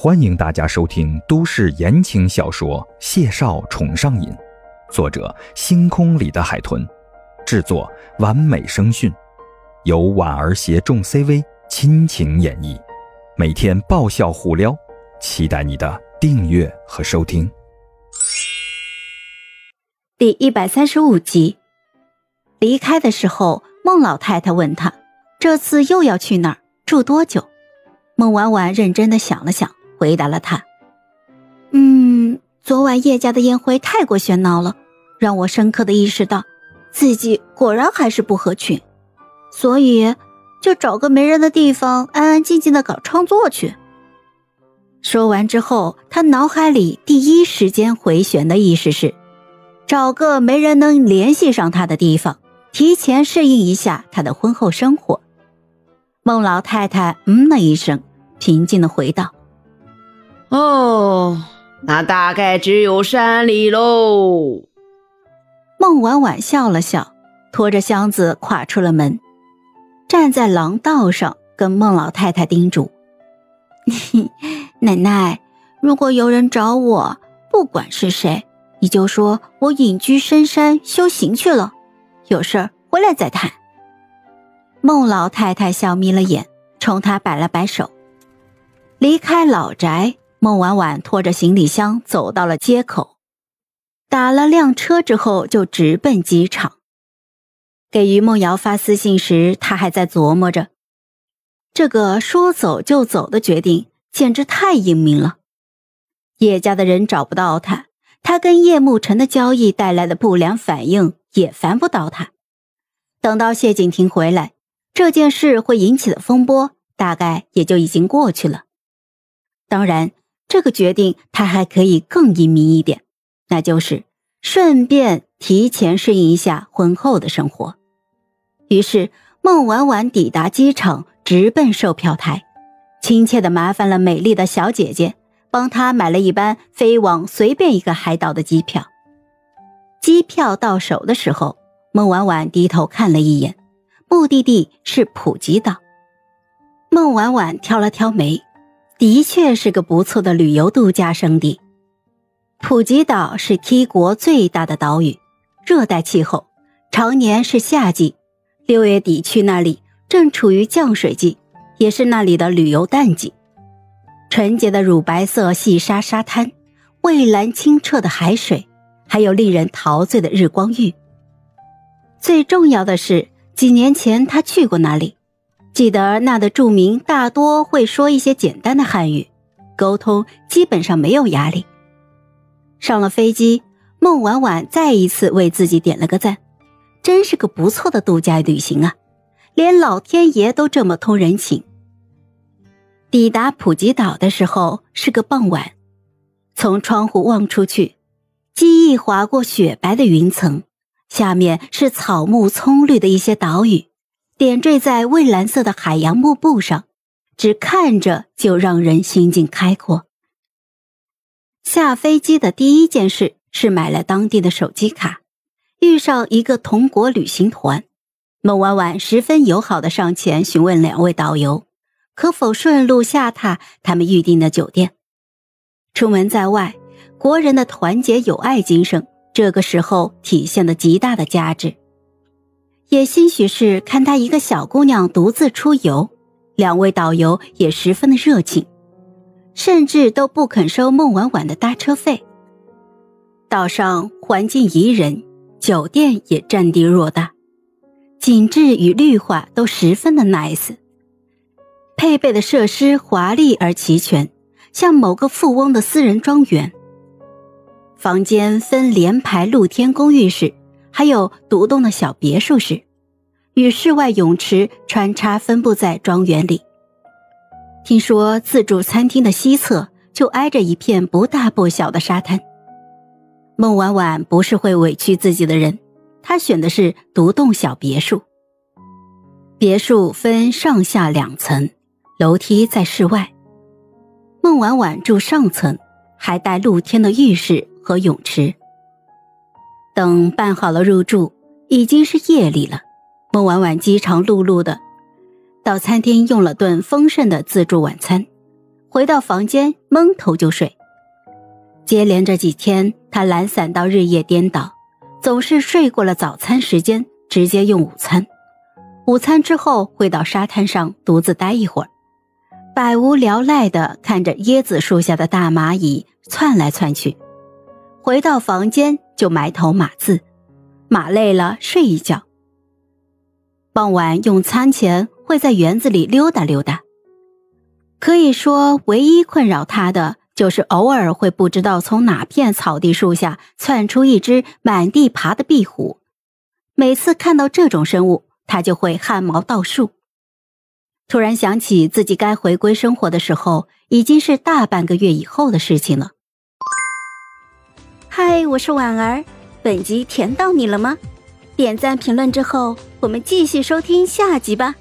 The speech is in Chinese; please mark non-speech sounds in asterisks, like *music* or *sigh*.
欢迎大家收听都市言情小说《谢少宠上瘾》，作者：星空里的海豚，制作：完美声讯，由婉儿携众 CV 亲情演绎，每天爆笑互撩，期待你的订阅和收听。第一百三十五集，离开的时候，孟老太太问他：“这次又要去哪儿？住多久？”孟婉婉认真的想了想。回答了他，嗯，昨晚叶家的宴会太过喧闹了，让我深刻的意识到，自己果然还是不合群，所以就找个没人的地方，安安静静的搞创作去。说完之后，他脑海里第一时间回旋的意识是，找个没人能联系上他的地方，提前适应一下他的婚后生活。孟老太太嗯了一声，平静的回道。哦，那大概只有山里喽。孟婉婉笑了笑，拖着箱子跨出了门，站在廊道上，跟孟老太太叮嘱：“ *laughs* 奶奶，如果有人找我，不管是谁，你就说我隐居深山修行去了，有事儿回来再谈。”孟老太太笑眯了眼，冲他摆了摆手，离开老宅。孟婉婉拖着行李箱走到了街口，打了辆车之后就直奔机场。给于梦瑶发私信时，他还在琢磨着，这个说走就走的决定简直太英明了。叶家的人找不到他，他跟叶慕辰的交易带来的不良反应也烦不到他。等到谢景亭回来，这件事会引起的风波大概也就已经过去了。当然。这个决定，他还可以更英明一点，那就是顺便提前适应一下婚后的生活。于是，孟婉婉抵达机场，直奔售票台，亲切的麻烦了美丽的小姐姐，帮她买了一班飞往随便一个海岛的机票。机票到手的时候，孟婉婉低头看了一眼，目的地是普吉岛。孟婉婉挑了挑眉。的确是个不错的旅游度假胜地。普吉岛是 T 国最大的岛屿，热带气候，常年是夏季。六月底去那里，正处于降水季，也是那里的旅游淡季。纯洁的乳白色细沙沙滩，蔚蓝清澈的海水，还有令人陶醉的日光浴。最重要的是，几年前他去过那里。记得那的住民大多会说一些简单的汉语，沟通基本上没有压力。上了飞机，孟婉婉再一次为自己点了个赞，真是个不错的度假旅行啊！连老天爷都这么通人情。抵达普吉岛的时候是个傍晚，从窗户望出去，机翼划过雪白的云层，下面是草木葱绿的一些岛屿。点缀在蔚蓝色的海洋幕布上，只看着就让人心境开阔。下飞机的第一件事是买了当地的手机卡，遇上一个同国旅行团，孟婉婉十分友好的上前询问两位导游，可否顺路下榻他们预定的酒店。出门在外，国人的团结友爱精神，这个时候体现了极大的价值。也兴许是看她一个小姑娘独自出游，两位导游也十分的热情，甚至都不肯收孟婉婉的搭车费。岛上环境宜人，酒店也占地偌大，景致与绿化都十分的 nice，配备的设施华丽而齐全，像某个富翁的私人庄园。房间分连排露天公寓式。还有独栋的小别墅室，与室外泳池穿插分布在庄园里。听说自助餐厅的西侧就挨着一片不大不小的沙滩。孟婉婉不是会委屈自己的人，她选的是独栋小别墅。别墅分上下两层，楼梯在室外。孟婉婉住上层，还带露天的浴室和泳池。等办好了入住，已经是夜里了。孟婉婉饥肠辘辘的，到餐厅用了顿丰盛的自助晚餐，回到房间蒙头就睡。接连着几天，他懒散到日夜颠倒，总是睡过了早餐时间，直接用午餐。午餐之后会到沙滩上独自待一会儿，百无聊赖的看着椰子树下的大蚂蚁窜来窜去。回到房间就埋头码字，码累了睡一觉。傍晚用餐前会在园子里溜达溜达。可以说，唯一困扰他的就是偶尔会不知道从哪片草地树下窜出一只满地爬的壁虎。每次看到这种生物，他就会汗毛倒竖。突然想起自己该回归生活的时候，已经是大半个月以后的事情了。嗨，我是婉儿，本集甜到你了吗？点赞评论之后，我们继续收听下集吧。